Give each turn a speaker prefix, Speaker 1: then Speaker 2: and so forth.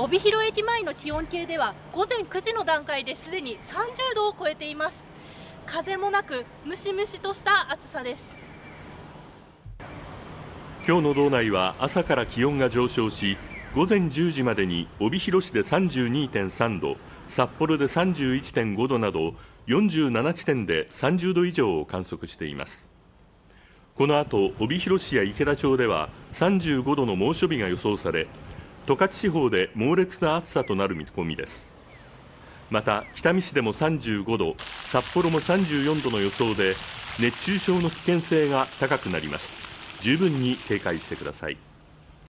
Speaker 1: 帯広駅前の気温計では午前9時の段階ですでに30度を超えています。風もなくムシムシとした暑さです。
Speaker 2: 今日の道内は朝から気温が上昇し午前10時までに帯広市で32.3度札幌で31.5度など47地点で30度以上を観測しています。この後帯広市や池田町では35度の猛暑日が予想され十勝地方で猛烈な暑さとなる見込みです。また北見市でも35度札幌も34度の予想で熱中症の危険性が高くなります。十分に警戒してください。